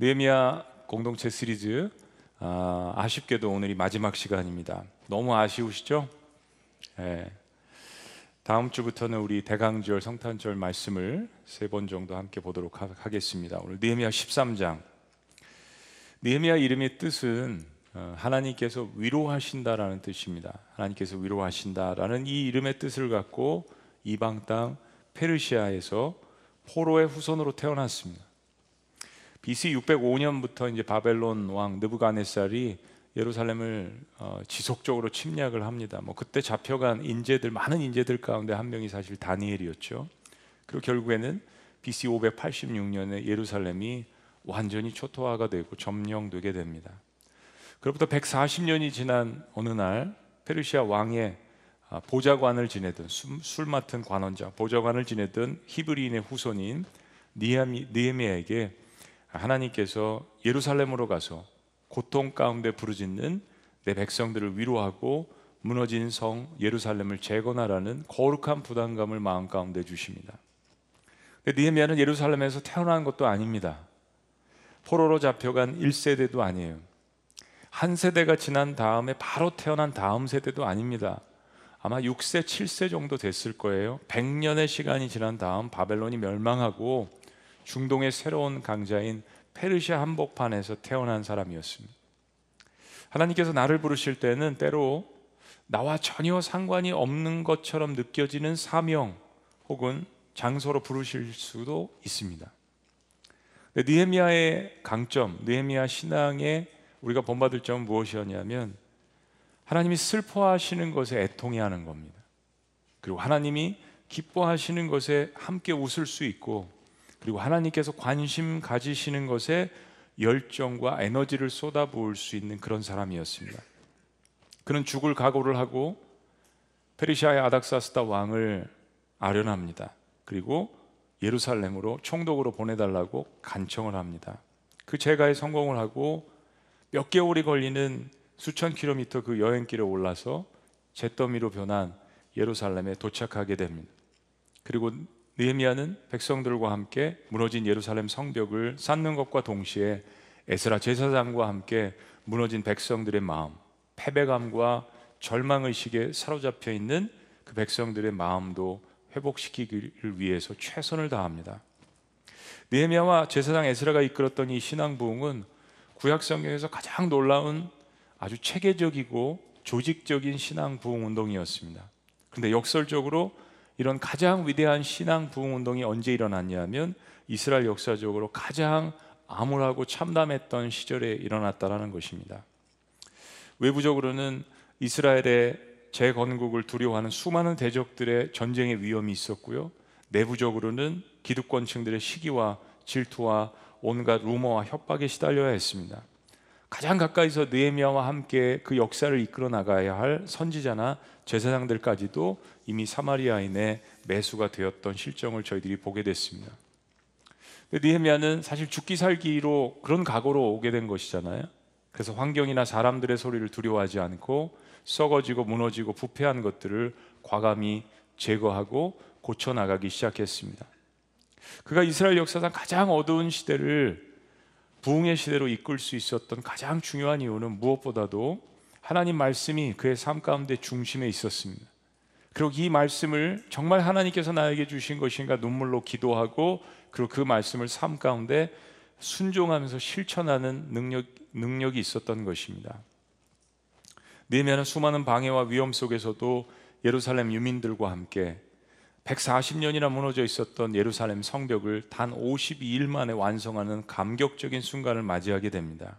느헤미야 공동체 시리즈 아, 아쉽게도 오늘이 마지막 시간입니다. 너무 아쉬우시죠? 예. 다음 주부터는 우리 대강절 성탄절 말씀을 세 번 정도 함께 보도록 하, 하겠습니다. 오늘 느헤미야 13장. 느헤미야 이름의 뜻은 어, 하나님께서 위로하신다라는 뜻입니다. 하나님께서 위로하신다라는 이 이름의 뜻을 갖고 이방 땅 페르시아에서 포로의 후손으로 태어났습니다. BC 605년부터 이제 바벨론 왕 느부갓네살이 예루살렘을 어, 지속적으로 침략을 합니다. 뭐 그때 잡혀간 인재들 많은 인재들 가운데 한 명이 사실 다니엘이었죠. 그리고 결국에는 BC 586년에 예루살렘이 완전히 초토화가 되고 점령되게 됩니다. 그로부터 140년이 지난 어느 날 페르시아 왕의 아, 보좌관을 지내던 술 맡은 관원장 보좌관을 지내던 히브리인의 후손인 니에미에게 하나님께서 예루살렘으로 가서 고통 가운데 부르짖는 내 백성들을 위로하고 무너진 성 예루살렘을 재건하라는 거룩한 부담감을 마음 가운데 주십니다. 니에미아는 예루살렘에서 태어난 것도 아닙니다. 포로로 잡혀간 1세대도 아니에요. 한 세대가 지난 다음에 바로 태어난 다음 세대도 아닙니다. 아마 6세, 7세 정도 됐을 거예요. 100년의 시간이 지난 다음 바벨론이 멸망하고 중동의 새로운 강자인 페르시아 한복판에서 태어난 사람이었습니다. 하나님께서 나를 부르실 때는 때로 나와 전혀 상관이 없는 것처럼 느껴지는 사명 혹은 장소로 부르실 수도 있습니다. 느헤미야의 강점, 느헤미야 신앙의 우리가 본받을 점은 무엇이었냐면 하나님이 슬퍼하시는 것에 애통해하는 겁니다. 그리고 하나님이 기뻐하시는 것에 함께 웃을 수 있고 그리고 하나님께서 관심 가지시는 것에 열정과 에너지를 쏟아부을 수 있는 그런 사람이었습니다. 그는 죽을 각오를 하고 페르시아의 아닥사스다 왕을 아련합니다. 그리고 예루살렘으로 총독으로 보내달라고 간청을 합니다. 그 제가에 성공을 하고 몇 개월이 걸리는 수천 킬로미터 그 여행길에 올라서 잿더미로 변한 예루살렘에 도착하게 됩니다. 그리고 느헤미야는 백성들과 함께 무너진 예루살렘 성벽을 쌓는 것과 동시에 에스라 제사장과 함께 무너진 백성들의 마음, 패배감과 절망 의식에 사로잡혀 있는 그 백성들의 마음도 회복시키기를 위해서 최선을 다합니다. 느헤미야와 제사장 에스라가 이끌었던 이 신앙 부흥은 구약 성경에서 가장 놀라운 아주 체계적이고 조직적인 신앙 부흥 운동이었습니다. 근데 역설적으로 이런 가장 위대한 신앙 부흥 운동이 언제 일어났냐면 이스라엘 역사적으로 가장 암울하고 참담했던 시절에 일어났다라는 것입니다. 외부적으로는 이스라엘의 재건국을 두려워하는 수많은 대적들의 전쟁의 위험이 있었고요. 내부적으로는 기득권층들의 시기와 질투와 온갖 루머와 협박에 시달려야 했습니다. 가장 가까이서 느헤미야와 함께 그 역사를 이끌어 나가야 할 선지자나 제사장들까지도 이미 사마리아인의 매수가 되었던 실정을 저희들이 보게 됐습니다. 느헤미야는 사실 죽기 살기로 그런 각오로 오게 된 것이잖아요. 그래서 환경이나 사람들의 소리를 두려워하지 않고 썩어지고 무너지고 부패한 것들을 과감히 제거하고 고쳐 나가기 시작했습니다. 그가 이스라엘 역사상 가장 어두운 시대를 부흥의 시대로 이끌 수 있었던 가장 중요한 이유는 무엇보다도 하나님 말씀이 그의 삶 가운데 중심에 있었습니다. 그리고 이 말씀을 정말 하나님께서 나에게 주신 것인가 눈물로 기도하고 그리고 그 말씀을 삶 가운데 순종하면서 실천하는 능력, 능력이 있었던 것입니다. 느헤미야는 수많은 방해와 위험 속에서도 예루살렘 유민들과 함께 140년이나 무너져 있었던 예루살렘 성벽을 단 52일 만에 완성하는 감격적인 순간을 맞이하게 됩니다.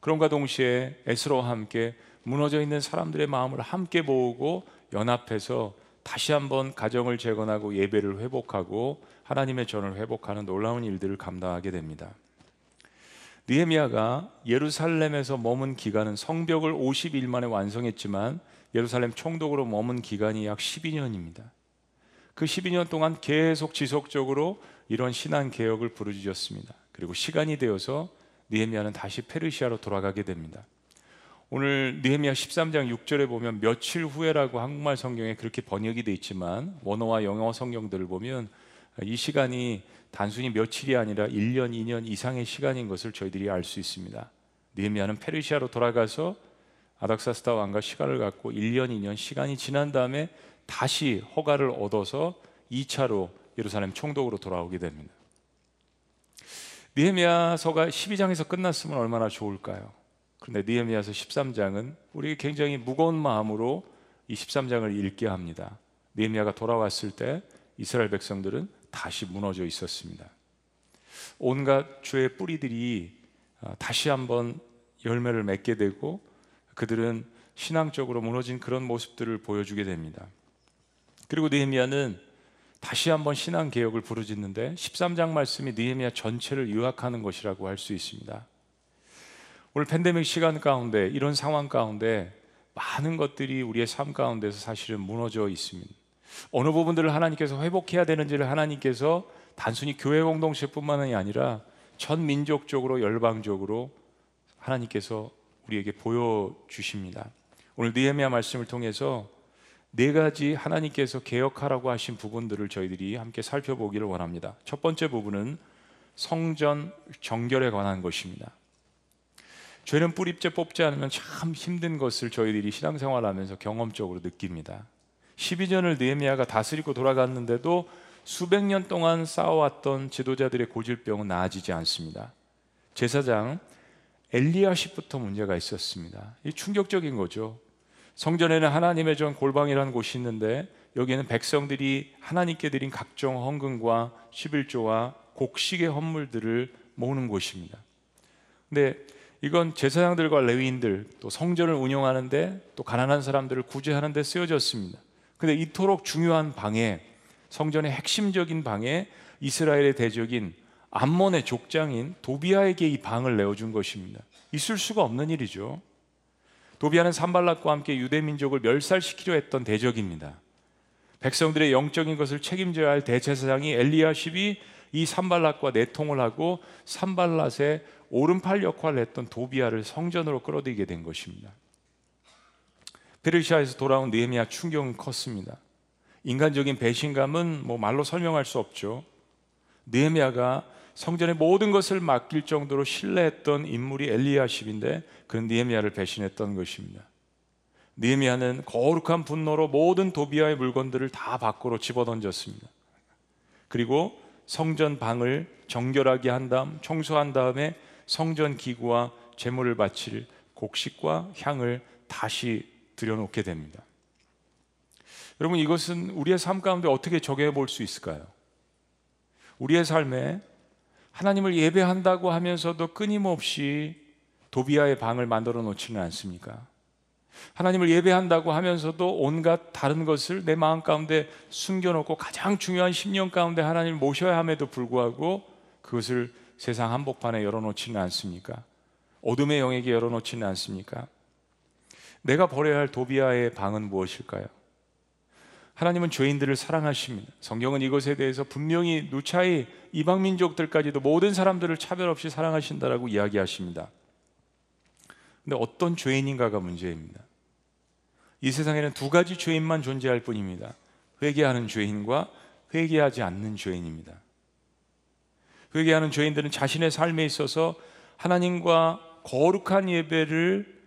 그럼과 동시에 에스로와 함께 무너져 있는 사람들의 마음을 함께 모으고 연합해서 다시 한번 가정을 재건하고 예배를 회복하고 하나님의 전을 회복하는 놀라운 일들을 감당하게 됩니다. 느헤미야가 예루살렘에서 머문 기간은 성벽을 50일 만에 완성했지만 예루살렘 총독으로 머문 기간이 약 12년입니다. 그 12년 동안 계속 지속적으로 이런 신앙 개혁을 부르짖었습니다. 그리고 시간이 되어서 느헤미야는 다시 페르시아로 돌아가게 됩니다. 오늘 느헤미야 13장 6절에 보면 며칠 후에라고 한국말 성경에 그렇게 번역이 돼 있지만 원어와 영어 성경들을 보면 이 시간이 단순히 며칠이 아니라 1년, 2년 이상의 시간인 것을 저희들이 알 수 있습니다. 느헤미야는 페르시아로 돌아가서 아닥사스다 왕과 시간을 갖고 1년, 2년 시간이 지난 다음에 다시 허가를 얻어서 2차로 예루살렘 총독으로 돌아오게 됩니다. 느헤미야서가 12장에서 끝났으면 얼마나 좋을까요? 그런데 느헤미야서 13장은 우리에게 굉장히 무거운 마음으로 이 13장을 읽게 합니다. 느헤미야가 돌아왔을 때 이스라엘 백성들은 다시 무너져 있었습니다. 온갖 죄의 뿌리들이 아, 다시 한번 열매를 맺게 되고 그들은 신앙적으로 무너진 그런 모습들을 보여주게 됩니다. 그리고 느헤미야는 다시 한번 신앙 개혁을 부르짖는데 13장 말씀이 느헤미야 전체를 요약하는 것이라고 할 수 있습니다. 오늘 팬데믹 시간 가운데 이런 상황 가운데 많은 것들이 우리의 삶 가운데서 사실은 무너져 있습니다. 어느 부분들을 하나님께서 회복해야 되는지를 하나님께서 단순히 교회 공동체뿐만이 아니라 전 민족적으로 열방적으로 하나님께서 우리에게 보여 주십니다. 오늘 느헤미야 말씀을 통해서 네 가지 하나님께서 개혁하라고 하신 부분들을 저희들이 함께 살펴보기를 원합니다. 첫 번째 부분은 성전 정결에 관한 것입니다. 죄는 뿌리째 뽑지 않으면 참 힘든 것을 저희들이 신앙생활하면서 경험적으로 느낍니다. 12년을 느헤미야가 다스리고 돌아갔는데도 수백 년 동안 쌓아왔던 지도자들의 고질병은 나아지지 않습니다. 제사장 엘리야십부터 문제가 있었습니다. 이 충격적인 거죠. 성전에는 하나님의 전 골방이라는 곳이 있는데 여기에는 백성들이 하나님께 드린 각종 헌금과 11조와 곡식의 헌물들을 모으는 곳입니다. 근데 이건 제사장들과 레위인들 또 성전을 운영하는데 또 가난한 사람들을 구제하는 데 쓰여졌습니다. 근데 이토록 중요한 방에 성전의 핵심적인 방에 이스라엘의 대적인 암몬의 족장인 도비아에게 이 방을 내어 준 것입니다. 있을 수가 없는 일이죠. 도비아는 산발락과 함께 유대 민족을 멸살시키려 했던 대적입니다. 백성들의 영적인 것을 책임져야 할 대제사장이 엘리야십이 이 산발락과 내통을 하고 산발락의 오른팔 역할을 했던 도비아를 성전으로 끌어들이게 된 것입니다. 페르시아에서 돌아온 느헤미야 충격은 컸습니다. 인간적인 배신감은 뭐 말로 설명할 수 없죠. 느헤미야가 성전의 모든 것을 맡길 정도로 신뢰했던 인물이 엘리야십인데 그는 느헤미야를 배신했던 것입니다. 느헤미야는 거룩한 분노로 모든 도비아의 물건들을 다 밖으로 집어던졌습니다. 그리고 성전 방을 정결하게 한 다음 청소한 다음에 성전 기구와 제물을 바칠 곡식과 향을 다시 들여놓게 됩니다. 여러분 이것은 우리의 삶 가운데 어떻게 적용해 볼 수 있을까요? 우리의 삶에 하나님을 예배한다고 하면서도 끊임없이 도비아의 방을 만들어 놓지는 않습니까? 하나님을 예배한다고 하면서도 온갖 다른 것을 내 마음 가운데 숨겨놓고 가장 중요한 10년 가운데 하나님을 모셔야 함에도 불구하고 그것을 세상 한복판에 열어놓지는 않습니까? 어둠의 영에게 열어놓지는 않습니까? 내가 버려야 할 도비아의 방은 무엇일까요? 하나님은 죄인들을 사랑하십니다. 성경은 이것에 대해서 분명히 누차히 이방 민족들까지도 모든 사람들을 차별 없이 사랑하신다라고 이야기하십니다. 근데 어떤 죄인인가가 문제입니다. 이 세상에는 두 가지 죄인만 존재할 뿐입니다. 회개하는 죄인과 회개하지 않는 죄인입니다. 회개하는 죄인들은 자신의 삶에 있어서 하나님과 거룩한 예배를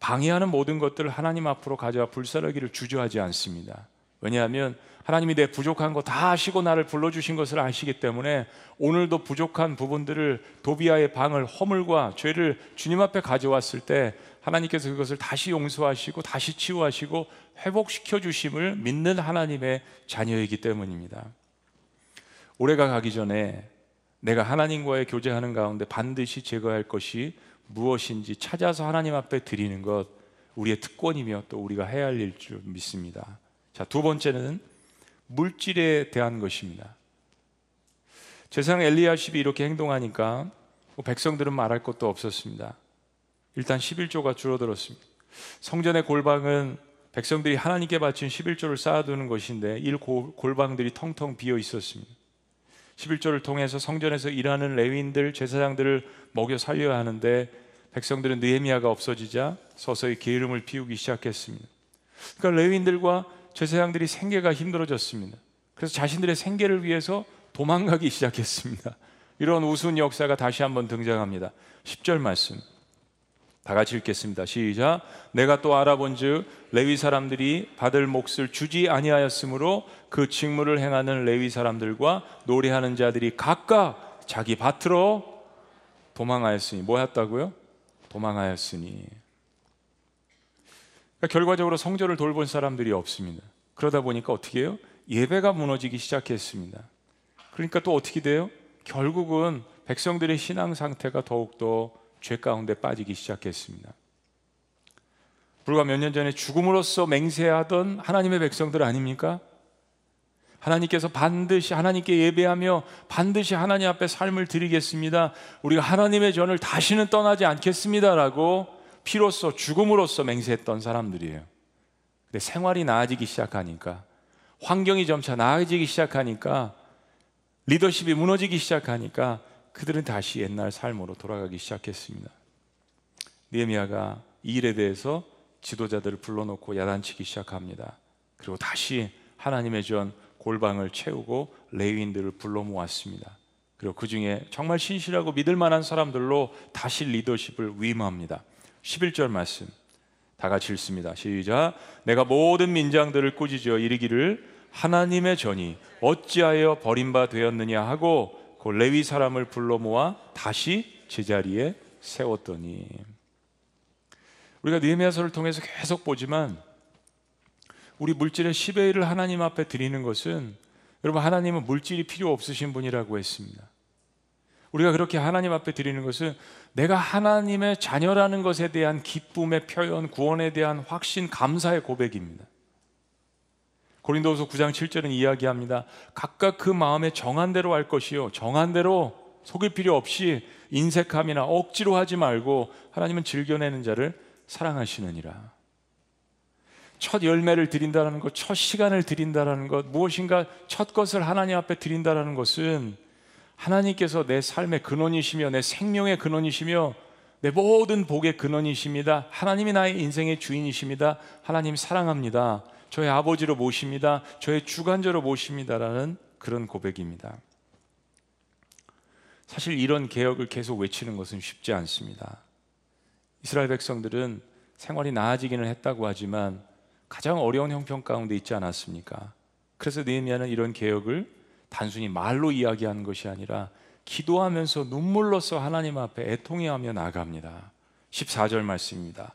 방해하는 모든 것들을 하나님 앞으로 가져와 불사르기를 주저하지 않습니다. 왜냐하면 하나님이 내 부족한 거 다 아시고 나를 불러주신 것을 아시기 때문에 오늘도 부족한 부분들을 도비아의 방을 허물과 죄를 주님 앞에 가져왔을 때 하나님께서 그것을 다시 용서하시고 다시 치유하시고 회복시켜 주심을 믿는 하나님의 자녀이기 때문입니다. 올해가 가기 전에 내가 하나님과의 교제하는 가운데 반드시 제거할 것이 무엇인지 찾아서 하나님 앞에 드리는 것 우리의 특권이며 또 우리가 해야 할 일 줄 믿습니다. 자, 두 번째는 물질에 대한 것입니다. 제사장 엘리야십이 이렇게 행동하니까 뭐 백성들은 말할 것도 없었습니다. 일단 11조가 줄어들었습니다. 성전의 골방은 백성들이 하나님께 바친 11조를 쌓아두는 것인데 이 골방들이 텅텅 비어 있었습니다. 11조를 통해서 성전에서 일하는 레위인들, 제사장들을 먹여 살려야 하는데 백성들은 느헤미야가 없어지자 서서히 게으름을 피우기 시작했습니다. 그러니까 레위인들과 제사장들이 생계가 힘들어졌습니다. 그래서 자신들의 생계를 위해서 도망가기 시작했습니다. 이런 우스운 역사가 다시 한번 등장합니다. 10절 말씀. 다 같이 읽겠습니다. 시작. 내가 또 알아본즉 레위 사람들이 받을 몫을 주지 아니하였으므로 그 직무를 행하는 레위 사람들과 노래하는 자들이 각각 자기 밭으로 도망하였으니 뭐였다고요? 도망하였으니. 그러니까 결과적으로 성전을 돌본 사람들이 없습니다. 그러다 보니까 어떻게 해요? 예배가 무너지기 시작했습니다. 그러니까 또 어떻게 돼요? 결국은 백성들의 신앙 상태가 더욱더 죄 가운데 빠지기 시작했습니다. 불과 몇 년 전에 죽음으로써 맹세하던 하나님의 백성들 아닙니까? 하나님께서 반드시 하나님께 예배하며 반드시 하나님 앞에 삶을 드리겠습니다. 우리가 하나님의 전을 다시는 떠나지 않겠습니다라고 피로써 죽음으로써 맹세했던 사람들이에요. 근데 생활이 나아지기 시작하니까 환경이 점차 나아지기 시작하니까 리더십이 무너지기 시작하니까 그들은 다시 옛날 삶으로 돌아가기 시작했습니다. 니에미아가 이 일에 대해서 지도자들을 불러놓고 야단치기 시작합니다. 그리고 다시 하나님의 전 골방을 채우고 레위인들을 불러 모았습니다. 그리고 그 중에 정말 신실하고 믿을 만한 사람들로 다시 리더십을 위임합니다. 11절 말씀 다 같이 읽습니다. 시작. 내가 모든 민장들을 꾸짖어 이르기를 하나님의 전이 어찌하여 버림바 되었느냐 하고 그 레위 사람을 불러 모아 다시 제자리에 세웠더니 우리가 느헤미야서를 통해서 계속 보지만 우리 물질의 10의 1을 하나님 앞에 드리는 것은 여러분 하나님은 물질이 필요 없으신 분이라고 했습니다. 우리가 그렇게 하나님 앞에 드리는 것은 내가 하나님의 자녀라는 것에 대한 기쁨의 표현, 구원에 대한 확신, 감사의 고백입니다. 고린도후서 9장 7절은 이야기합니다. 각각 그 마음에 정한 대로 할 것이요. 정한 대로 속일 필요 없이 인색함이나 억지로 하지 말고 하나님은 즐겨내는 자를 사랑하시느니라. 첫 열매를 드린다는 것, 첫 시간을 드린다는 것, 무엇인가 첫 것을 하나님 앞에 드린다는 것은 하나님께서 내 삶의 근원이시며 내 생명의 근원이시며 내 모든 복의 근원이십니다. 하나님이 나의 인생의 주인이십니다. 하나님 사랑합니다. 저의 아버지로 모십니다. 저의 주관자로 모십니다라는 그런 고백입니다. 사실 이런 개혁을 계속 외치는 것은 쉽지 않습니다. 이스라엘 백성들은 생활이 나아지기는 했다고 하지만 가장 어려운 형편 가운데 있지 않았습니까? 그래서 느헤미야는 이런 개혁을 단순히 말로 이야기하는 것이 아니라 기도하면서 눈물로써 하나님 앞에 애통해 하며 나갑니다. 14절 말씀입니다.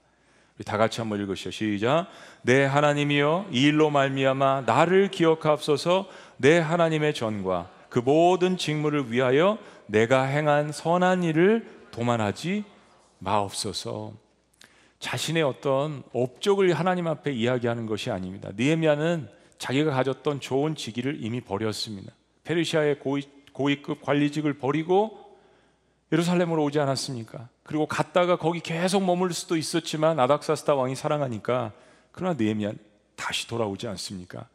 우리 다 같이 한번 읽으시죠. 시작. 내 하나님이여 이 일로 말미암아 나를 기억하옵소서 내 하나님의 전과 그 모든 직무를 위하여 내가 행한 선한 일을 도만하지 마옵소서. 자신의 어떤 업적을 하나님 앞에 이야기하는 것이 아닙니다. 느헤미야는 자기가 가졌던 좋은 직위를 이미 버렸습니다. 페르시아의 고위, 고위급 관리직을 버리고 예루살렘으로 오지 않았습니까? 그리고 갔다가 거기 계속 머물 수도 있었지만 아닥사스다 왕이 사랑하니까 그러나 느헤미야 다시 돌아오지 않습니까?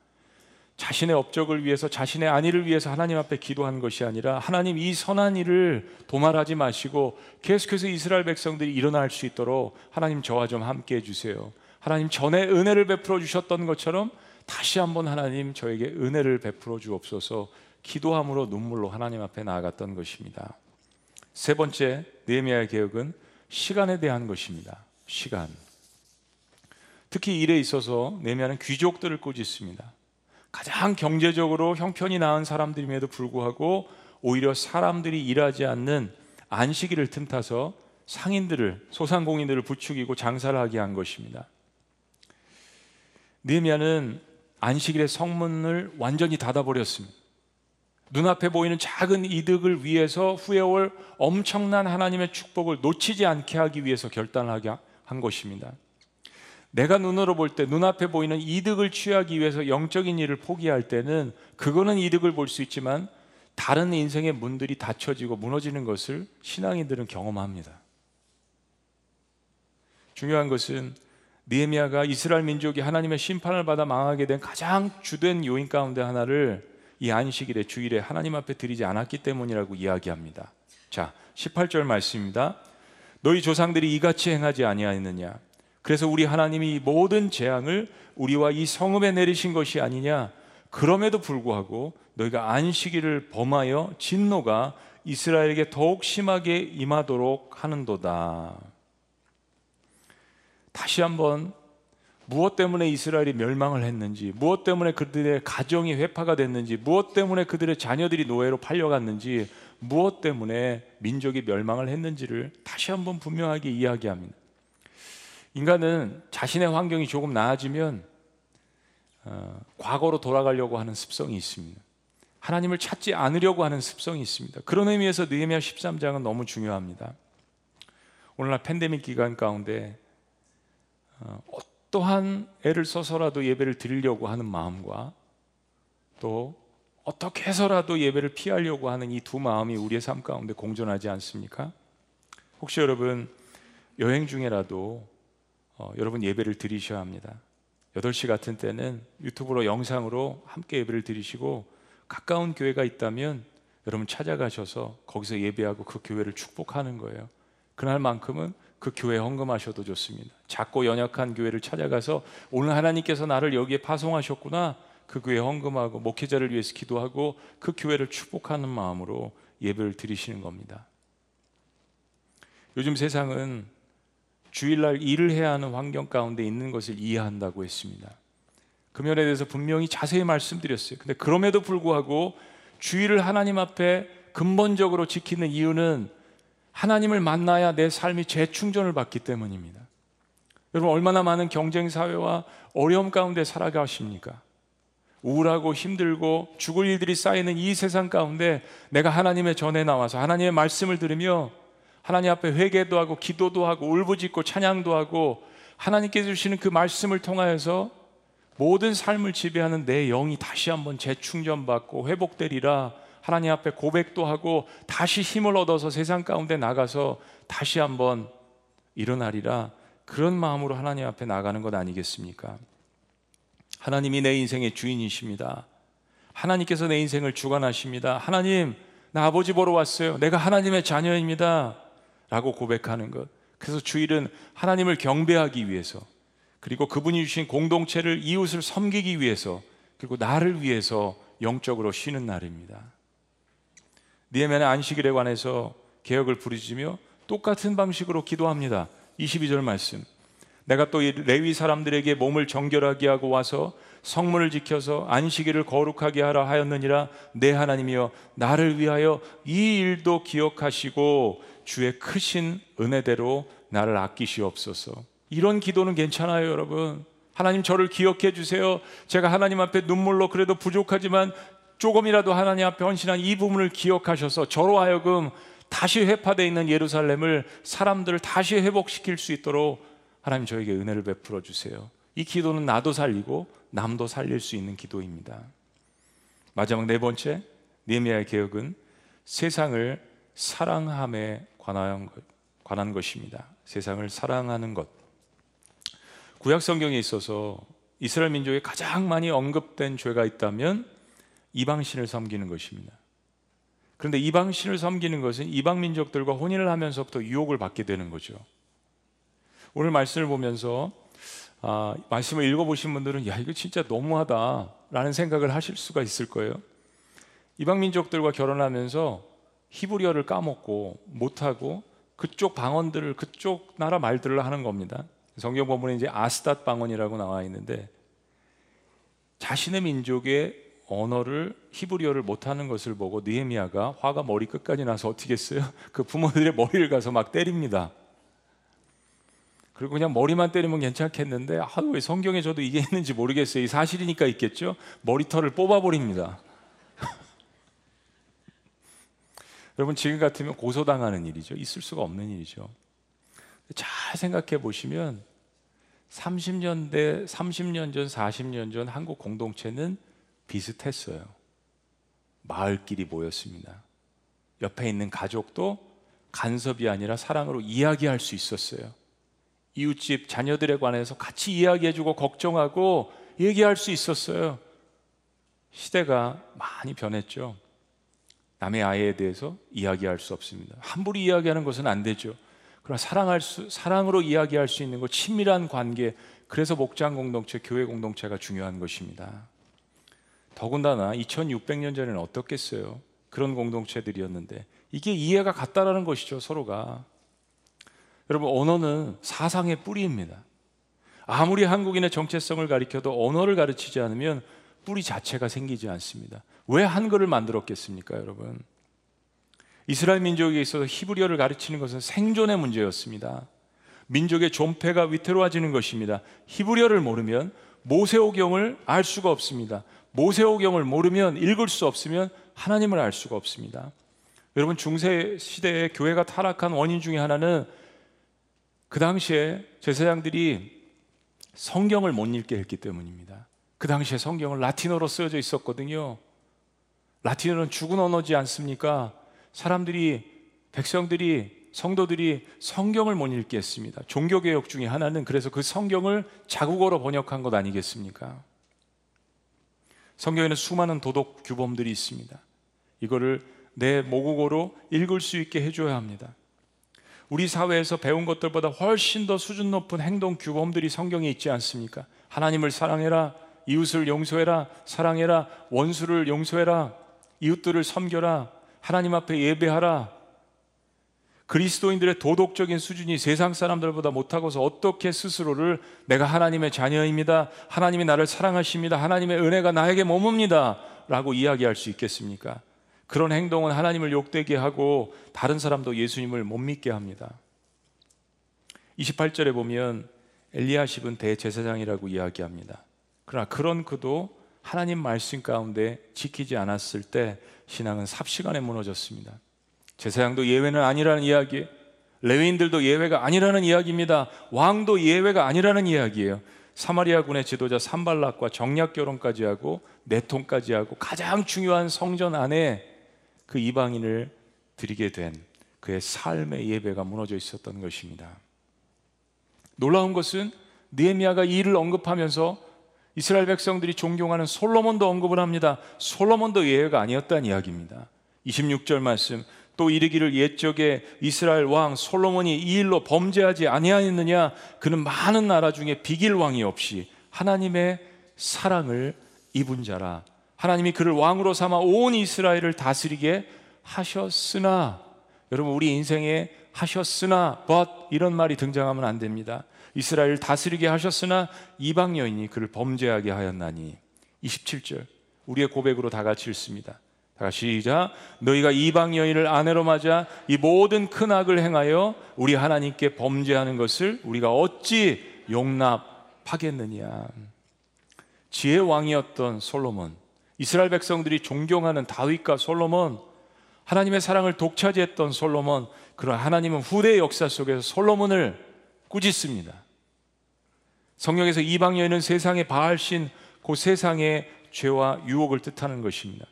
자신의 업적을 위해서 자신의 안위를 위해서 하나님 앞에 기도한 것이 아니라 하나님 이 선한 일을 도말하지 마시고 계속해서 이스라엘 백성들이 일어날 수 있도록 하나님 저와 좀 함께 해주세요. 하나님 전에 은혜를 베풀어 주셨던 것처럼 다시 한번 하나님 저에게 은혜를 베풀어 주옵소서 기도함으로 눈물로 하나님 앞에 나아갔던 것입니다. 세 번째 느헤미야의 개혁은 시간에 대한 것입니다. 시간. 특히 일에 있어서 느헤미야는 귀족들을 꾸짖습니다. 가장 경제적으로 형편이 나은 사람들임에도 불구하고 오히려 사람들이 일하지 않는 안식일을 틈타서 상인들을 소상공인들을 부추기고 장사를 하게 한 것입니다. 느헤미야는 안식일의 성문을 완전히 닫아버렸습니다. 눈앞에 보이는 작은 이득을 위해서 후에 올 엄청난 하나님의 축복을 놓치지 않게 하기 위해서 결단하게 한 것입니다. 내가 눈으로 볼 때 눈앞에 보이는 이득을 취하기 위해서 영적인 일을 포기할 때는 그거는 이득을 볼 수 있지만 다른 인생의 문들이 닫혀지고 무너지는 것을 신앙인들은 경험합니다. 중요한 것은 니에미아가 이스라엘 민족이 하나님의 심판을 받아 망하게 된 가장 주된 요인 가운데 하나를 이 안식일에 주일에 하나님 앞에 드리지 않았기 때문이라고 이야기합니다. 자, 18절 말씀입니다. 너희 조상들이 이같이 행하지 아니하였느냐? 그래서 우리 하나님이 모든 재앙을 우리와 이 성읍에 내리신 것이 아니냐? 그럼에도 불구하고 너희가 안식일을 범하여 진노가 이스라엘에게 더욱 심하게 임하도록 하는도다. 다시 한번 무엇 때문에 이스라엘이 멸망을 했는지, 무엇 때문에 그들의 가정이 회파가 됐는지, 무엇 때문에 그들의 자녀들이 노예로 팔려갔는지, 무엇 때문에 민족이 멸망을 했는지를 다시 한번 분명하게 이야기합니다. 인간은 자신의 환경이 조금 나아지면 어, 과거로 돌아가려고 하는 습성이 있습니다. 하나님을 찾지 않으려고 하는 습성이 있습니다. 그런 의미에서 느헤미야 13장은 너무 중요합니다. 오늘날 팬데믹 기간 가운데 어, 어떠한 애를 써서라도 예배를 드리려고 하는 마음과 또 어떻게 해서라도 예배를 피하려고 하는 이 두 마음이 우리의 삶 가운데 공존하지 않습니까? 혹시 여러분 여행 중에라도 어, 여러분 예배를 드리셔야 합니다. 8시 같은 때는 유튜브로 영상으로 함께 예배를 드리시고 가까운 교회가 있다면 여러분 찾아가셔서 거기서 예배하고 그 교회를 축복하는 거예요. 그날만큼은 그 교회 헌금하셔도 좋습니다. 작고 연약한 교회를 찾아가서 오늘 하나님께서 나를 여기에 파송하셨구나. 그 교회 헌금하고 목회자를 위해서 기도하고 그 교회를 축복하는 마음으로 예배를 드리시는 겁니다. 요즘 세상은 주일날 일을 해야 하는 환경 가운데 있는 것을 이해한다고 했습니다. 그 면에 대해서 분명히 자세히 말씀드렸어요. 근데 그럼에도 불구하고 주일을 하나님 앞에 근본적으로 지키는 이유는 하나님을 만나야 내 삶이 재충전을 받기 때문입니다. 여러분 얼마나 많은 경쟁 사회와 어려움 가운데 살아가십니까? 우울하고 힘들고 죽을 일들이 쌓이는 이 세상 가운데 내가 하나님의 전에 나와서 하나님의 말씀을 들으며 하나님 앞에 회개도 하고 기도도 하고 울부짖고 찬양도 하고 하나님께 주시는 그 말씀을 통하여서 모든 삶을 지배하는 내 영이 다시 한번 재충전받고 회복되리라 하나님 앞에 고백도 하고 다시 힘을 얻어서 세상 가운데 나가서 다시 한번 일어나리라 그런 마음으로 하나님 앞에 나가는 것 아니겠습니까? 하나님이 내 인생의 주인이십니다. 하나님께서 내 인생을 주관하십니다. 하나님, 나 아버지 보러 왔어요. 내가 하나님의 자녀입니다. 라고 고백하는 것. 그래서 주일은 하나님을 경배하기 위해서 그리고 그분이 주신 공동체를 이웃을 섬기기 위해서 그리고 나를 위해서 영적으로 쉬는 날입니다. 니에면의 안식일에 관해서 개혁을 부르짖으며 똑같은 방식으로 기도합니다. 22절 말씀. 내가 또 레위 사람들에게 몸을 정결하게 하고 와서 성문을 지켜서 안식일을 거룩하게 하라 하였느니라 내 하나님이여 나를 위하여 이 일도 기억하시고 주의 크신 은혜대로 나를 아끼시옵소서. 이런 기도는 괜찮아요, 여러분. 하나님 저를 기억해 주세요. 제가 하나님 앞에 눈물로 그래도 부족하지만 조금이라도 하나님 앞에 헌신한 이 부분을 기억하셔서 저로 하여금 다시 회파되어 있는 예루살렘을 사람들을 다시 회복시킬 수 있도록 하나님 저에게 은혜를 베풀어 주세요. 이 기도는 나도 살리고 남도 살릴 수 있는 기도입니다. 마지막 네 번째 니에미아의 개혁은 세상을 사랑함에 관한, 것, 관한 것입니다. 세상을 사랑하는 것. 구약 성경에 있어서 이스라엘 민족에 가장 많이 언급된 죄가 있다면 이방신을 섬기는 것입니다. 그런데 이방신을 섬기는 것은 이방 민족들과 혼인을 하면서부터 유혹을 받게 되는 거죠. 오늘 말씀을 보면서 아, 말씀을 읽어보신 분들은 야 이거 진짜 너무하다라는 생각을 하실 수가 있을 거예요. 이방 민족들과 결혼하면서 히브리어를 까먹고 못하고 그쪽 방언들을 그쪽 나라 말들을 하는 겁니다. 성경 본문에 이제 아스tat 방언이라고 나와 있는데 자신의 민족의 언어를 히브리어를 못하는 것을 보고 느헤미야가 화가 머리 끝까지 나서 어떻게 했어요? 그 부모들의 머리를 가서 막 때립니다. 그리고 그냥 머리만 때리면 괜찮겠는데 아, 왜 성경에 저도 이게 있는지 모르겠어요. 이 사실이니까 있겠죠. 머리털을 뽑아버립니다. 여러분 지금 같으면 고소당하는 일이죠. 있을 수가 없는 일이죠. 잘 생각해 보시면 30년대, 30년 전, 40년 전 한국 공동체는 비슷했어요. 마을끼리 모였습니다. 옆에 있는 가족도 간섭이 아니라 사랑으로 이야기할 수 있었어요. 이웃집 자녀들에 관해서 같이 이야기해주고 걱정하고 얘기할 수 있었어요. 시대가 많이 변했죠. 남의 아이에 대해서 이야기할 수 없습니다. 함부로 이야기하는 것은 안 되죠. 그러나 사랑할 수, 사랑으로 이야기할 수 있는 것, 친밀한 관계, 그래서 목장 공동체, 교회 공동체가 중요한 것입니다. 더군다나 2600년 전에는 어떻겠어요? 그런 공동체들이었는데 이게 이해가 같다라는 것이죠, 서로가. 여러분, 언어는 사상의 뿌리입니다. 아무리 한국인의 정체성을 가리켜도 언어를 가르치지 않으면 뿌리 자체가 생기지 않습니다. 왜 한글을 만들었겠습니까, 여러분? 이스라엘 민족에 있어서 히브리어를 가르치는 것은 생존의 문제였습니다. 민족의 존폐가 위태로워지는 것입니다. 히브리어를 모르면 모세오경을 알 수가 없습니다. 모세오경을 모르면 읽을 수 없으면 하나님을 알 수가 없습니다. 여러분 중세 시대에 교회가 타락한 원인 중에 하나는 그 당시에 제사장들이 성경을 못 읽게 했기 때문입니다. 그 당시에 성경을 라틴어로 쓰여져 있었거든요. 라틴어는 죽은 언어지 않습니까? 사람들이 백성들이 성도들이 성경을 못 읽게 했습니다. 종교개혁 중에 하나는 그래서 그 성경을 자국어로 번역한 것 아니겠습니까? 성경에는 수많은 도덕 규범들이 있습니다. 이거를 내 모국어로 읽을 수 있게 해줘야 합니다. 우리 사회에서 배운 것들보다 훨씬 더 수준 높은 행동 규범들이 성경에 있지 않습니까? 하나님을 사랑해라, 이웃을 용서해라, 사랑해라, 원수를 용서해라, 이웃들을 섬겨라, 하나님 앞에 예배하라. 그리스도인들의 도덕적인 수준이 세상 사람들보다 못하고서 어떻게 스스로를 내가 하나님의 자녀입니다. 하나님이 나를 사랑하십니다. 하나님의 은혜가 나에게 머뭅니다. 라고 이야기할 수 있겠습니까? 그런 행동은 하나님을 욕되게 하고 다른 사람도 예수님을 못 믿게 합니다. 28절에 보면 엘리야십은 대제사장이라고 이야기합니다. 그러나 그런 그도 하나님 말씀 가운데 지키지 않았을 때 신앙은 삽시간에 무너졌습니다. 제사장도 예외는 아니라는 이야기, 레위인들도 예외가 아니라는 이야기입니다. 왕도 예외가 아니라는 이야기예요. 사마리아 군의 지도자 산발락과 정략 결혼까지 하고 내통까지 하고 가장 중요한 성전 안에 그 이방인을 드리게 된 그의 삶의 예배가 무너져 있었던 것입니다. 놀라운 것은 느헤미야가 이 일을 언급하면서 이스라엘 백성들이 존경하는 솔로몬도 언급을 합니다. 솔로몬도 예외가 아니었다는 이야기입니다. 26절 말씀 또 이르기를 옛적에 이스라엘 왕 솔로몬이 이 일로 범죄하지 아니하였느냐 그는 많은 나라 중에 비길 왕이 없이 하나님의 사랑을 입은 자라 하나님이 그를 왕으로 삼아 온 이스라엘을 다스리게 하셨으나 여러분 우리 인생에 하셨으나 but 이런 말이 등장하면 안 됩니다. 이스라엘 다스리게 하셨으나 이방 여인이 그를 범죄하게 하였나니 27절 우리의 고백으로 다 같이 읽습니다. 시작 너희가 이방 여인을 아내로 맞아 이 모든 큰 악을 행하여 우리 하나님께 범죄하는 것을 우리가 어찌 용납하겠느냐 지혜 왕이었던 솔로몬 이스라엘 백성들이 존경하는 다윗과 솔로몬 하나님의 사랑을 독차지했던 솔로몬 그런 하나님은 후대 역사 속에서 솔로몬을 꾸짖습니다. 성경에서 이방 여인은 세상의 바알신 그 세상의 죄와 유혹을 뜻하는 것입니다.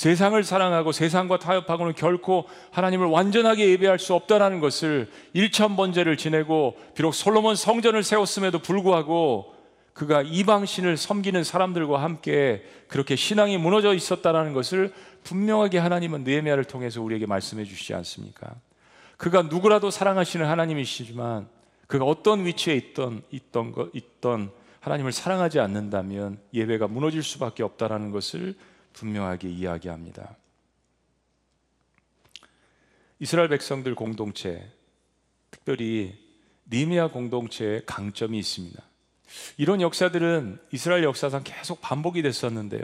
세상을 사랑하고 세상과 타협하고는 결코 하나님을 완전하게 예배할 수 없다라는 것을 일천 번제를 지내고 비록 솔로몬 성전을 세웠음에도 불구하고 그가 이방신을 섬기는 사람들과 함께 그렇게 신앙이 무너져 있었다라는 것을 분명하게 하나님은 느헤미야를 통해서 우리에게 말씀해 주시지 않습니까? 그가 누구라도 사랑하시는 하나님이시지만 그가 어떤 위치에 있던 있던 것 있던 하나님을 사랑하지 않는다면 예배가 무너질 수밖에 없다라는 것을 분명하게 이야기합니다. 이스라엘 백성들 공동체, 특별히 니미아 공동체의 강점이 있습니다. 이런 역사들은 이스라엘 역사상 계속 반복이 됐었는데요.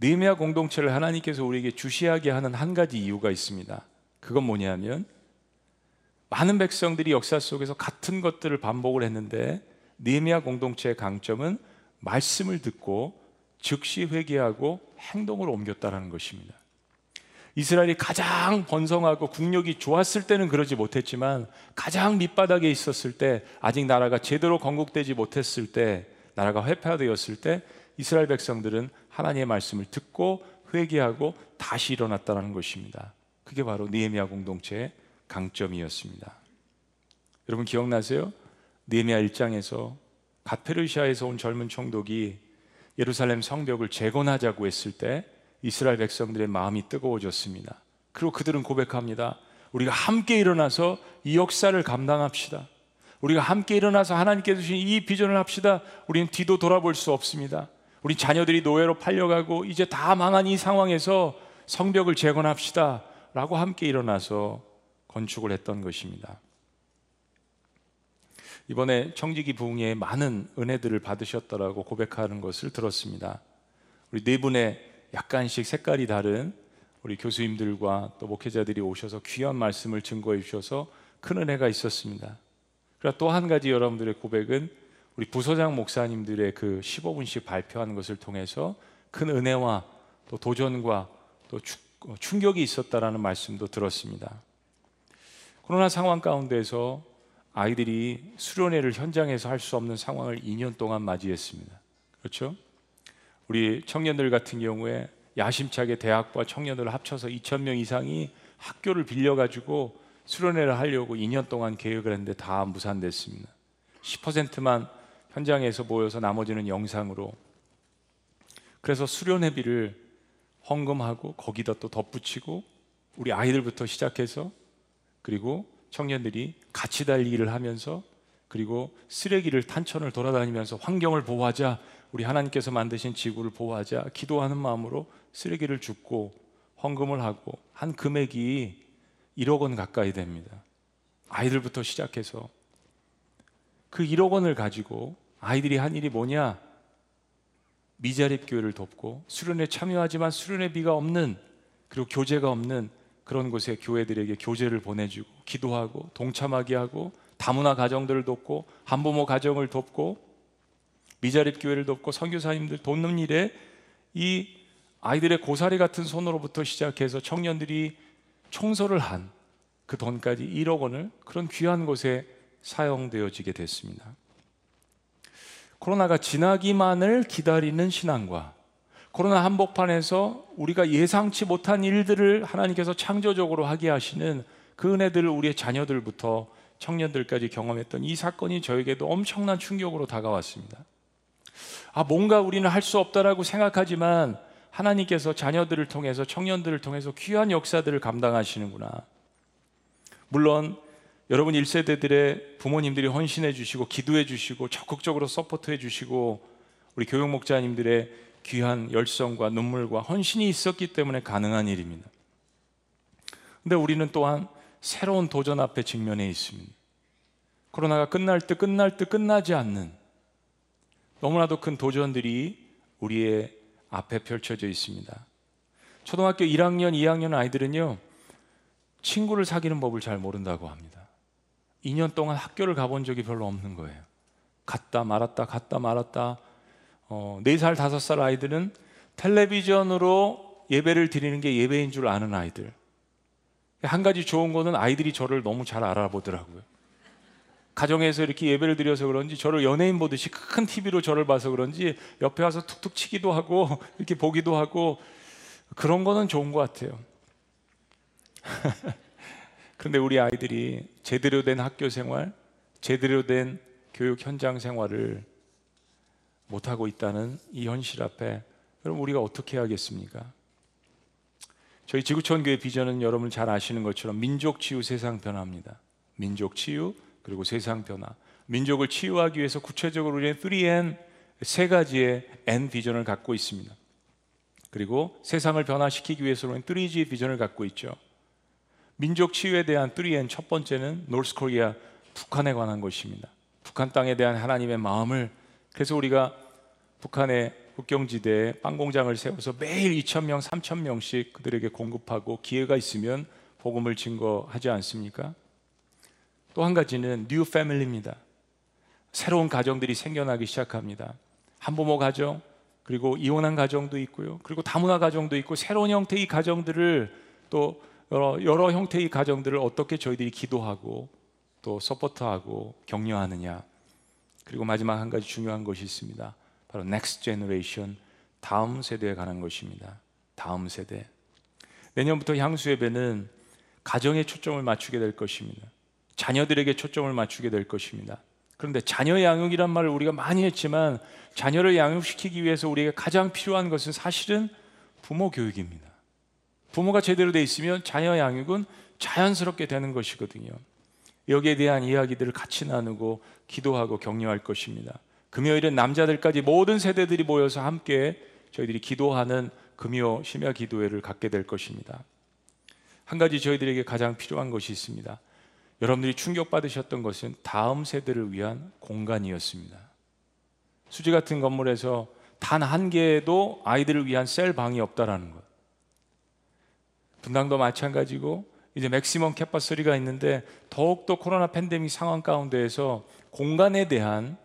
니미아 공동체를 하나님께서 우리에게 주시하게 하는 한 가지 이유가 있습니다. 그건 뭐냐면 많은 백성들이 역사 속에서 같은 것들을 반복을 했는데 니미아 공동체의 강점은 말씀을 듣고 즉시 회개하고 행동을 옮겼다라는 것입니다. 이스라엘이 가장 번성하고 국력이 좋았을 때는 그러지 못했지만 가장 밑바닥에 있었을 때 아직 나라가 제대로 건국되지 못했을 때 나라가 회파되었을 때 이스라엘 백성들은 하나님의 말씀을 듣고 회개하고 다시 일어났다는 것입니다. 그게 바로 니에미아 공동체의 강점이었습니다. 여러분 기억나세요? 느헤미야 1장에서 가페르시아에서 온 젊은 총독이 예루살렘 성벽을 재건하자고 했을 때 이스라엘 백성들의 마음이 뜨거워졌습니다. 그리고 그들은 고백합니다. 우리가 함께 일어나서 이 역사를 감당합시다. 우리가 함께 일어나서 하나님께 주신 이 비전을 합시다. 우리는 뒤도 돌아볼 수 없습니다. 우리 자녀들이 노예로 팔려가고 이제 다 망한 이 상황에서 성벽을 재건합시다. 라고 함께 일어나서 건축을 했던 것입니다. 이번에 청지기 부흥에 많은 은혜들을 받으셨더라고 고백하는 것을 들었습니다. 우리 네 분의 약간씩 색깔이 다른 우리 교수님들과 또 목회자들이 오셔서 귀한 말씀을 증거해 주셔서 큰 은혜가 있었습니다. 그리고 또한 가지 여러분들의 고백은 우리 부서장 목사님들의 그 15분씩 발표하는 것을 통해서 큰 은혜와 또 도전과 또 충격이 있었다라는 말씀도 들었습니다. 코로나 상황 가운데서 아이들이 수련회를 현장에서 할 수 없는 상황을 2년 동안 맞이했습니다. 그렇죠? 우리 청년들 같은 경우에 야심차게 대학과 청년들을 합쳐서 2천 명 이상이 학교를 빌려 가지고 수련회를 하려고 2년 동안 계획을 했는데 다 무산됐습니다. 10%만 현장에서 모여서 나머지는 영상으로 그래서 수련회비를 헌금하고 거기다 또 덧붙이고 우리 아이들부터 시작해서 그리고 청년들이 같이 달리기를 하면서 그리고 쓰레기를 탄천을 돌아다니면서 환경을 보호하자 우리 하나님께서 만드신 지구를 보호하자 기도하는 마음으로 쓰레기를 줍고 헌금을 하고 한 금액이 1억 원 가까이 됩니다. 아이들부터 시작해서 그 1억 원을 가지고 아이들이 한 일이 뭐냐? 미자립 교회를 돕고 수련회 참여하지만 수련회비가 없는 그리고 교재가 없는 그런 곳에 교회들에게 교재를 보내주고 기도하고 동참하게 하고 다문화 가정들을 돕고 한부모 가정을 돕고 미자립 교회를 돕고 선교사님들 돕는 일에 이 아이들의 고사리 같은 손으로부터 시작해서 청년들이 청소를 한 그 돈까지 1억 원을 그런 귀한 곳에 사용되어지게 됐습니다. 코로나가 지나기만을 기다리는 신앙과 코로나 한복판에서 우리가 예상치 못한 일들을 하나님께서 창조적으로 하게 하시는 그 은혜들을 우리의 자녀들부터 청년들까지 경험했던 이 사건이 저에게도 엄청난 충격으로 다가왔습니다. 아, 뭔가 우리는 할 수 없다라고 생각하지만 하나님께서 자녀들을 통해서 청년들을 통해서 귀한 역사들을 감당하시는구나. 물론 여러분 1세대들의 부모님들이 헌신해 주시고 기도해 주시고 적극적으로 서포트해 주시고 우리 교육 목자님들의 귀한 열성과 눈물과 헌신이 있었기 때문에 가능한 일입니다. 근데 우리는 또한 새로운 도전 앞에 직면해 있습니다. 코로나가 끝날 때 끝날 때 끝나지 않는 너무나도 큰 도전들이 우리의 앞에 펼쳐져 있습니다. 초등학교 1학년, 2학년 아이들은요, 친구를 사귀는 법을 잘 모른다고 합니다. 2년 동안 학교를 가본 적이 별로 없는 거예요. 갔다 말았다, 갔다 말았다. 어, 4살, 5살 아이들은 텔레비전으로 예배를 드리는 게 예배인 줄 아는 아이들. 한 가지 좋은 거는 아이들이 저를 너무 잘 알아보더라고요. 가정에서 이렇게 예배를 드려서 그런지 저를 연예인 보듯이 큰 TV로 저를 봐서 그런지 옆에 와서 툭툭 치기도 하고 이렇게 보기도 하고 그런 거는 좋은 것 같아요. 그런데 우리 아이들이 제대로 된 학교 생활, 제대로 된 교육 현장 생활을 못하고 있다는 이 현실 앞에 그럼 우리가 어떻게 해야겠습니까? 저희 지구촌 교회 비전은 여러분 잘 아시는 것처럼 민족 치유 세상 변화입니다. 민족 치유, 그리고 세상 변화, 민족을 치유하기 위해서 구체적으로 우리는 3N 세 가지의 N 비전을 갖고 있습니다. 그리고 세상을 변화시키기 위해서는 3G 비전을 갖고 있죠. 민족 치유에 대한 3N 첫 번째는 노스 코리아 북한에 관한 것입니다. 북한 땅에 대한 하나님의 마음을 그래서 우리가 북한의 국경지대에 빵 공장을 세워서 매일 2천 명, 3천 명씩 그들에게 공급하고 기회가 있으면 복음을 증거하지 않습니까? 또 한 가지는 new family입니다. 새로운 가정들이 생겨나기 시작합니다. 한부모 가정, 그리고 이혼한 가정도 있고요. 그리고 다문화 가정도 있고 새로운 형태의 가정들을 또 여러, 여러 형태의 가정들을 어떻게 저희들이 기도하고 또 support하고 격려하느냐. 그리고 마지막 한 가지 중요한 것이 있습니다. 바로 next generation 다음 세대에 관한 것입니다. 다음 세대. 내년부터 향수 예배는 가정에 초점을 맞추게 될 것입니다. 자녀들에게 초점을 맞추게 될 것입니다. 그런데 자녀 양육이란 말을 우리가 많이 했지만 자녀를 양육시키기 위해서 우리에게 가장 필요한 것은 사실은 부모 교육입니다. 부모가 제대로 돼 있으면 자녀 양육은 자연스럽게 되는 것이거든요. 여기에 대한 이야기들을 같이 나누고 기도하고 격려할 것입니다. 금요일은 남자들까지 모든 세대들이 모여서 함께 저희들이 기도하는 금요 심야 기도회를 갖게 될 것입니다. 한 가지 저희들에게 가장 필요한 것이 있습니다. 여러분들이 충격받으셨던 것은 다음 세대를 위한 공간이었습니다. 수지 같은 건물에서 단 한 개도 아이들을 위한 셀 방이 없다라는 것. 분당도 마찬가지고 이제 맥시멈 캐파서리가 있는데 더욱더 코로나 팬데믹 상황 가운데에서 공간에 대한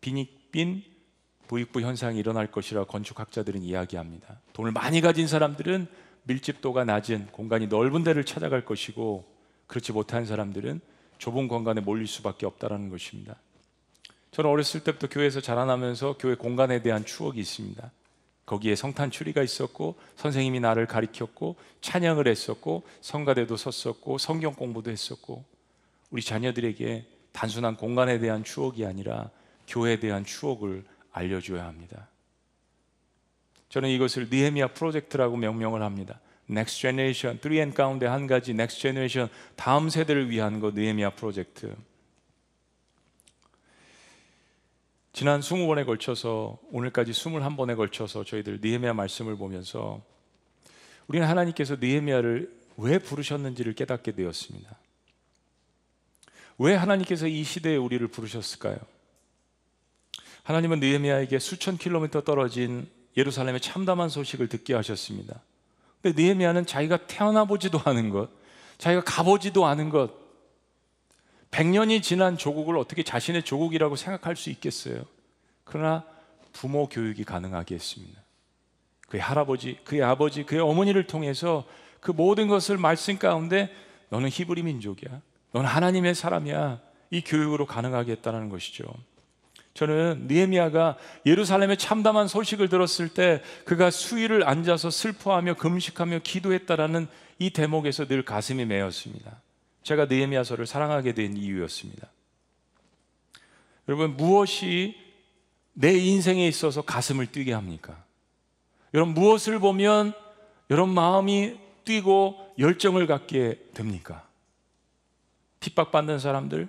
빈익빈 부익부 현상이 일어날 것이라 건축학자들은 이야기합니다. 돈을 많이 가진 사람들은 밀집도가 낮은 공간이 넓은 데를 찾아갈 것이고 그렇지 못한 사람들은 좁은 공간에 몰릴 수밖에 없다라는 것입니다. 저는 어렸을 때부터 교회에서 자라나면서 교회 공간에 대한 추억이 있습니다. 거기에 성탄 트리가 있었고 선생님이 나를 가리켰고 찬양을 했었고 성가대도 섰었고 성경 공부도 했었고 우리 자녀들에게 단순한 공간에 대한 추억이 아니라 교회에 대한 추억을 알려줘야 합니다. 저는 이것을 Nehemiah 프로젝트라고 명명을 합니다. Next Generation 3N 가운데 한 가지 Next Generation 다음 세대를 위한 거 느헤미야 프로젝트. 지난 20번에 걸쳐서 오늘까지 21번에 걸쳐서 저희들 느헤미야 말씀을 보면서 우리는 하나님께서 느헤미야를 왜 부르셨는지를 깨닫게 되었습니다. 왜 하나님께서 이 시대에 우리를 부르셨을까요? 하나님은 느헤미야에게 수천 킬로미터 떨어진 예루살렘의 참담한 소식을 듣게 하셨습니다. 근데 느헤미야는 자기가 태어나 보지도 않은 것, 자기가 가보지도 않은 것, 100년이 지난 조국을 어떻게 자신의 조국이라고 생각할 수 있겠어요? 그러나 부모 교육이 가능하게 했습니다. 그의 할아버지, 그의 아버지, 그의 어머니를 통해서 그 모든 것을 말씀 가운데 너는 히브리 민족이야. 너는 하나님의 사람이야. 이 교육으로 가능하게 했다는 것이죠. 저는 니에미아가 예루살렘의 참담한 소식을 들었을 때 그가 수위를 앉아서 슬퍼하며 금식하며 기도했다라는 이 대목에서 늘 가슴이 메었습니다. 제가 느헤미야서를 사랑하게 된 이유였습니다. 여러분 무엇이 내 인생에 있어서 가슴을 뛰게 합니까? 여러분 무엇을 보면 여러분 마음이 뛰고 열정을 갖게 됩니까? 핍박받는 사람들,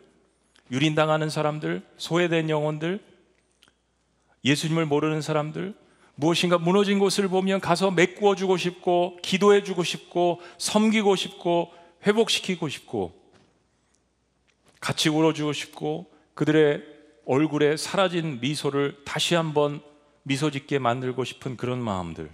유린당하는 사람들, 소외된 영혼들, 예수님을 모르는 사람들, 무엇인가 무너진 곳을 보면 가서 메꾸어 주고 싶고, 기도해 주고 싶고, 섬기고 싶고, 회복시키고 싶고, 같이 울어주고 싶고, 그들의 얼굴에 사라진 미소를 다시 한번 미소 짓게 만들고 싶은 그런 마음들.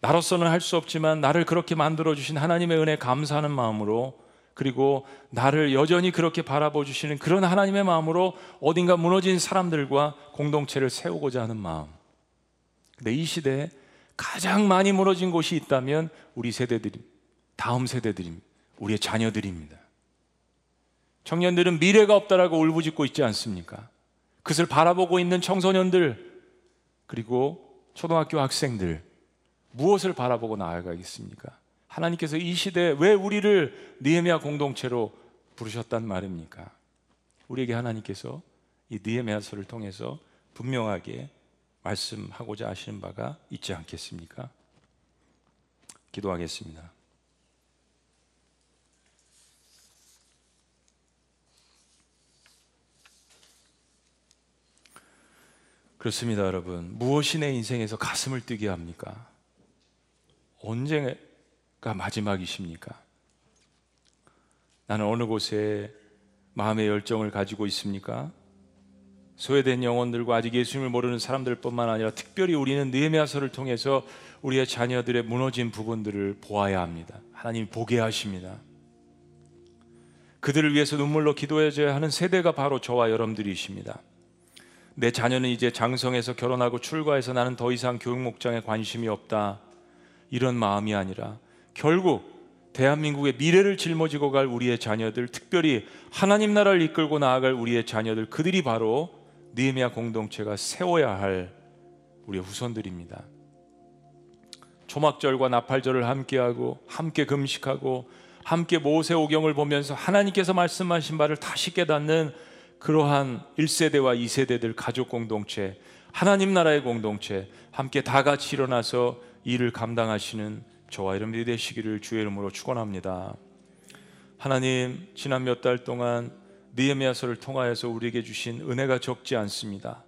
나로서는 할 수 없지만 나를 그렇게 만들어 주신 하나님의 은혜 감사하는 마음으로 그리고 나를 여전히 그렇게 바라봐 주시는 그런 하나님의 마음으로 어딘가 무너진 사람들과 공동체를 세우고자 하는 마음. 근데 이 시대에 가장 많이 무너진 곳이 있다면 우리 세대들이 다음 세대들입 우리의 자녀들입니다. 청년들은 미래가 없다라고 울부짖고 있지 않습니까? 그것을 바라보고 있는 청소년들 그리고 초등학교 학생들 무엇을 바라보고 나아가겠습니까? 하나님께서 이 시대에 왜 우리를 느헤미야 공동체로 부르셨단 말입니까? 우리에게 하나님께서 이 느헤미야서를 통해서 분명하게 말씀하고자 하시는 바가 있지 않겠습니까? 기도하겠습니다. 그렇습니다, 여러분. 무엇이 내 인생에서 가슴을 뛰게 합니까? 언제 가 마지막이십니까? 나는 어느 곳에 마음의 열정을 가지고 있습니까? 소외된 영혼들과 아직 예수님을 모르는 사람들뿐만 아니라 특별히 우리는 느헤미야서를 통해서 우리의 자녀들의 무너진 부분들을 보아야 합니다. 하나님 보게 하십니다. 그들을 위해서 눈물로 기도해줘야 하는 세대가 바로 저와 여러분들이십니다. 내 자녀는 이제 장성해서 결혼하고 출가해서 나는 더 이상 교육 목장에 관심이 없다. 이런 마음이 아니라 결국 대한민국의 미래를 짊어지고 갈 우리의 자녀들, 특별히 하나님 나라를 이끌고 나아갈 우리의 자녀들, 그들이 바로 느헤미야 공동체가 세워야 할 우리의 후손들입니다. 초막절과 나팔절을 함께하고 함께 금식하고 함께 모세오경을 보면서 하나님께서 말씀하신 바를 다시 깨닫는 그러한 1세대와 2세대들 가족 공동체, 하나님 나라의 공동체 함께 다 같이 일어나서 일을 감당하시는 저와 여러분들이 되시기를 주의 이름으로 축원합니다. 하나님 지난 몇 달 동안 느헤미야서를 통하여서 우리에게 주신 은혜가 적지 않습니다.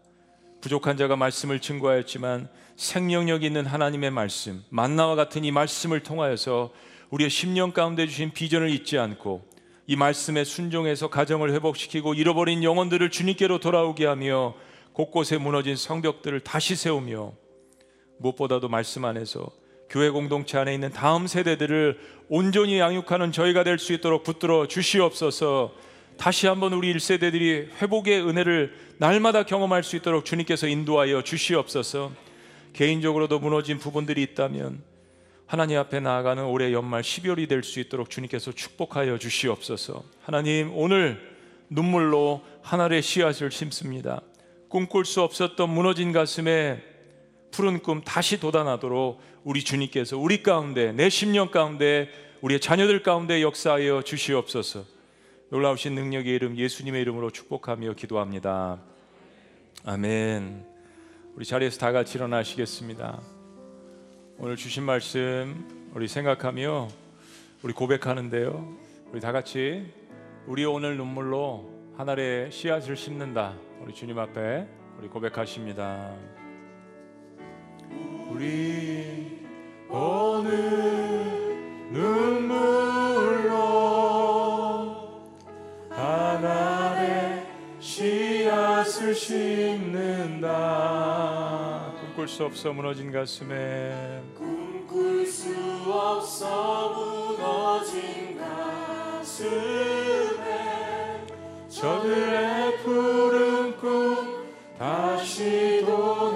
부족한 자가 말씀을 증거하였지만 생명력 있는 하나님의 말씀, 만나와 같은 이 말씀을 통하여서 우리의 10년 가운데 주신 비전을 잊지 않고 이 말씀에 순종해서 가정을 회복시키고 잃어버린 영혼들을 주님께로 돌아오게 하며 곳곳에 무너진 성벽들을 다시 세우며 무엇보다도 말씀 안에서 교회 공동체 안에 있는 다음 세대들을 온전히 양육하는 저희가 될 수 있도록 붙들어 주시옵소서. 다시 한번 우리 1세대들이 회복의 은혜를 날마다 경험할 수 있도록 주님께서 인도하여 주시옵소서. 개인적으로도 무너진 부분들이 있다면 하나님 앞에 나아가는 올해 연말 12월이 될 수 있도록 주님께서 축복하여 주시옵소서. 하나님 오늘 눈물로 하늘의 씨앗을 심습니다. 꿈꿀 수 없었던 무너진 가슴에 푸른 꿈 다시 돋아나도록 우리 주님께서 우리 가운데 내 10년 가운데 우리의 자녀들 가운데 역사하여 주시옵소서. 놀라우신 능력의 이름 예수님의 이름으로 축복하며 기도합니다. 아멘. 우리 자리에서 다 같이 일어나시겠습니다. 오늘 주신 말씀 우리 생각하며 우리 고백하는데요. 우리 다 같이 우리 오늘 눈물로 하늘의 씨앗을 심는다. 우리 주님 앞에 우리 고백하십니다. 우리 꿈꿀 수 없어 무너진 가슴에. 꿈꿀 수 없어 무너진 가슴에. 저들의 푸른 꿈 다시 돋아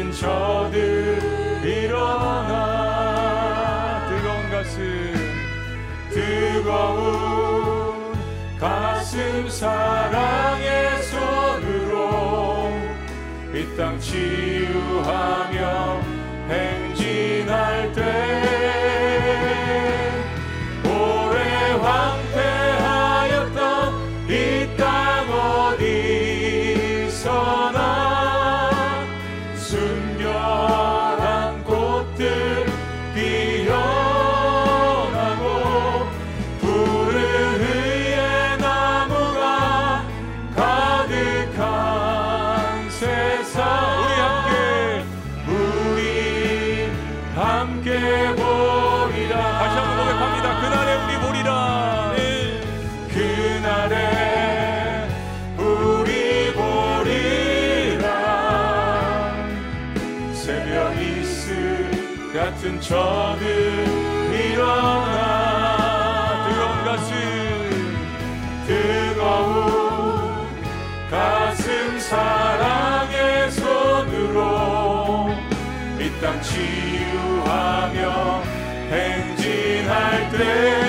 같은 저들 일어나 뜨거운 가슴 뜨거운 가슴 사랑의 손으로 이 땅 치유하며 행진할 때 저들 일어나 뜨거운 가슴 뜨거운 가슴 사랑의 손으로 이 땅 치유하며 행진할 때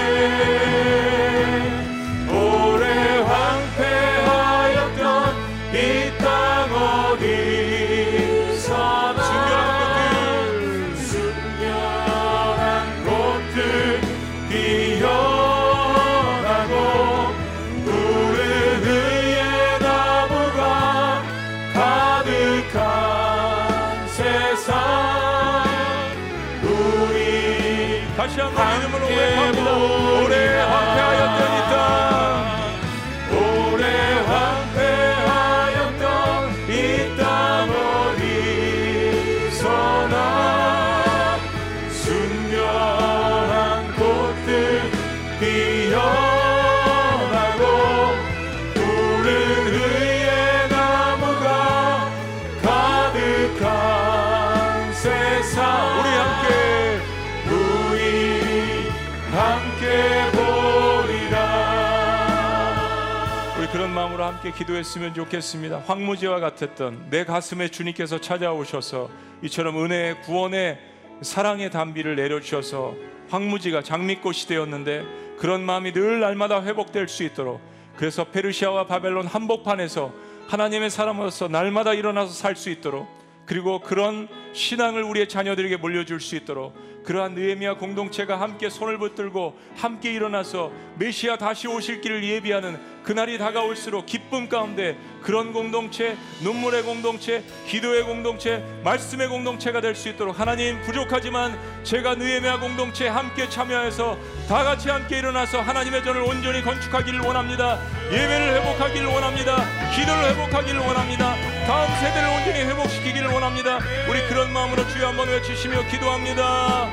함께 기도했으면 좋겠습니다. 황무지와 같았던 내 가슴에 주님께서 찾아오셔서 이처럼 은혜의 구원의 사랑의 담비를 내려주셔서 황무지가 장미꽃이 되었는데 그런 마음이 늘 날마다 회복될 수 있도록 그래서 페르시아와 바벨론 한복판에서 하나님의 사람으로서 날마다 일어나서 살 수 있도록 그리고 그런 신앙을 우리의 자녀들에게 물려줄 수 있도록 그러한 느헤미야 공동체가 함께 손을 붙들고 함께 일어나서 메시아 다시 오실 길을 예비하는 그날이 다가올수록 기쁨 가운데 그런 공동체, 눈물의 공동체, 기도의 공동체, 말씀의 공동체가 될 수 있도록 하나님 부족하지만 제가 느헤미야 공동체에 함께 참여해서 다 같이 함께 일어나서 하나님의 전을 온전히 건축하기를 원합니다. 예배를 회복하기를 원합니다. 기도를 회복하기를 원합니다. 다음 세대를 온전히 회복시키기를 원합니다. 우리 그런 마음으로 주여 한번 외치시며 기도합니다.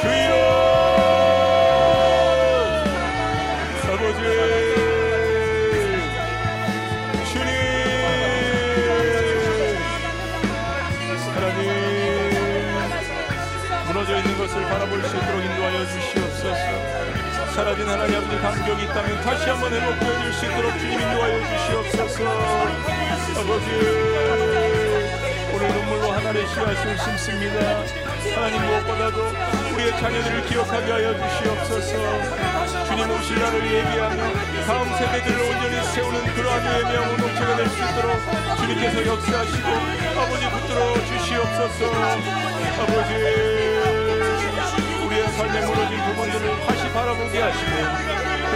주여! 아버지! 하나님! 무너져 있는 것을 바라볼 수 있도록 인도하여 주시옵소서. 사라진 하나님 아버지 감격이 있다면 다시 한번 회복되어 줄수 있도록 주님 인도하여 주시옵소서 아버지 오늘 눈물로 하나님의 씨앗을 심습니다. 하나님 무엇보다도 우리의 자녀들을 기억하게 하여 주시옵소서. 주님 오실 날을 예비하며 다음 세대들을 온전히 세우는 그러한 예비한 공동체가 될 수 있도록 주님께서 역사하시고 아버지 붙들어 주시옵소서. 아버지 우리의 삶에 무너진 부분들을 다시 바라보게 하시고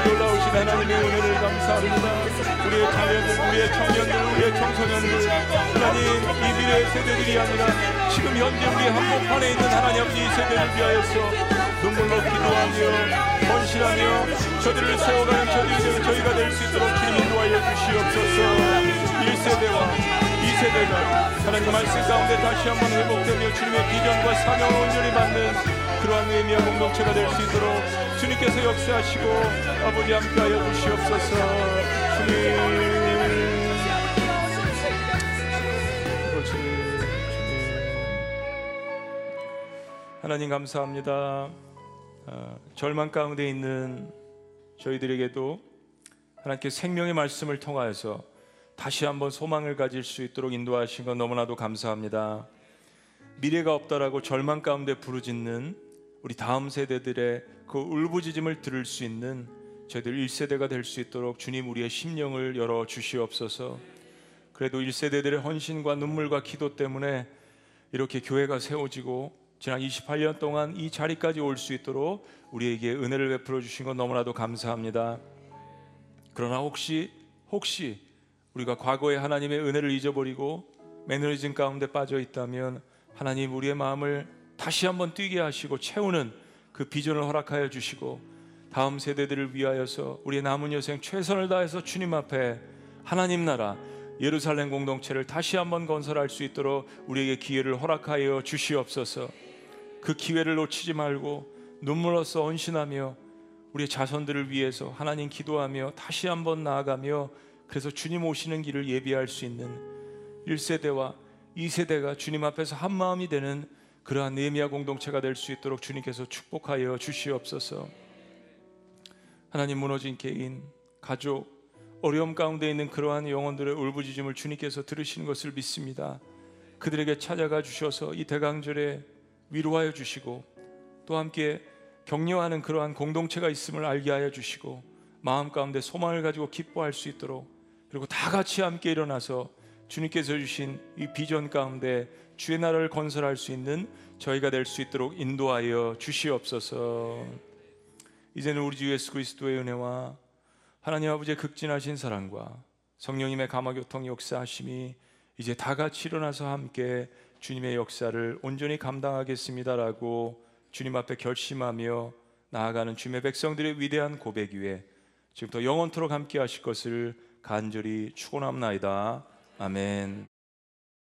그 놀라우신 하나님의 은혜를 감사합니다 우리의 자녀들, 우리의 청년들, 우리의 청소년들 하나님 이 미래의 세대들이 아니라 지금 현재 우리 한복판에 있는 하나님 아버지 이 세대를 위하여서 눈물로 기도하며 헌신하며 저들을 세워가는 저들이 저희가 될 수 있도록 주님 인도하여 주시옵소서. 1세대와 2세대가 하나님 말씀 가운데 다시 한번 회복되며 주님의 비전과 사명을 온전히 받는 그러한 의미와 공동체가 될 수 있도록 주님께서 역사하시고 아버지 함께하여 주시옵소서 하나님 감사합니다 아, 절망 가운데 있는 저희들에게도 하나님께 생명의 말씀을 통하여서 다시 한번 소망을 가질 수 있도록 인도하신 것 너무나도 감사합니다. 미래가 없다라고 절망 가운데 부르짖는 우리 다음 세대들의 그 울부짖음을 들을 수 있는 저희들 1세대가 될 수 있도록 주님 우리의 심령을 열어 주시옵소서. 그래도 1세대들의 헌신과 눈물과 기도 때문에 이렇게 교회가 세워지고 지난 28년 동안 이 자리까지 올 수 있도록 우리에게 은혜를 베풀어 주신 것 너무나도 감사합니다. 그러나 혹시 혹시 우리가 과거에 하나님의 은혜를 잊어버리고 매너리즘 가운데 빠져 있다면 하나님 우리의 마음을 다시 한번 뛰게 하시고 채우는 그 비전을 허락하여 주시고 다음 세대들을 위하여서 우리의 남은 여생 최선을 다해서 주님 앞에 하나님 나라 예루살렘 공동체를 다시 한번 건설할 수 있도록 우리에게 기회를 허락하여 주시옵소서. 그 기회를 놓치지 말고 눈물로써 헌신하며 우리의 자손들을 위해서 하나님 기도하며 다시 한번 나아가며 그래서 주님 오시는 길을 예비할 수 있는 1세대와 2세대가 주님 앞에서 한 마음이 되는 그러한 네미아 공동체가 될 수 있도록 주님께서 축복하여 주시옵소서. 하나님 무너진 개인, 가족, 어려움 가운데 있는 그러한 영혼들의 울부짖음을 주님께서 들으시는 것을 믿습니다. 그들에게 찾아가 주셔서 이 대강절에 위로하여 주시고 또 함께 격려하는 그러한 공동체가 있음을 알게 하여 주시고 마음 가운데 소망을 가지고 기뻐할 수 있도록 그리고 다 같이 함께 일어나서 주님께서 주신 이 비전 가운데 주의 나라를 건설할 수 있는 저희가 될 수 있도록 인도하여 주시옵소서. 이제는 우리 주 예수 그리스도의 은혜와 하나님 아버지의 극진하신 사랑과 성령님의 감화교통 역사하심이 이제 다 같이 일어나서 함께 주님의 역사를 온전히 감당하겠습니다라고 주님 앞에 결심하며 나아가는 주님의 백성들의 위대한 고백 위에 지금부터 영원토록 함께 하실 것을 간절히 축원합나이다. 아멘.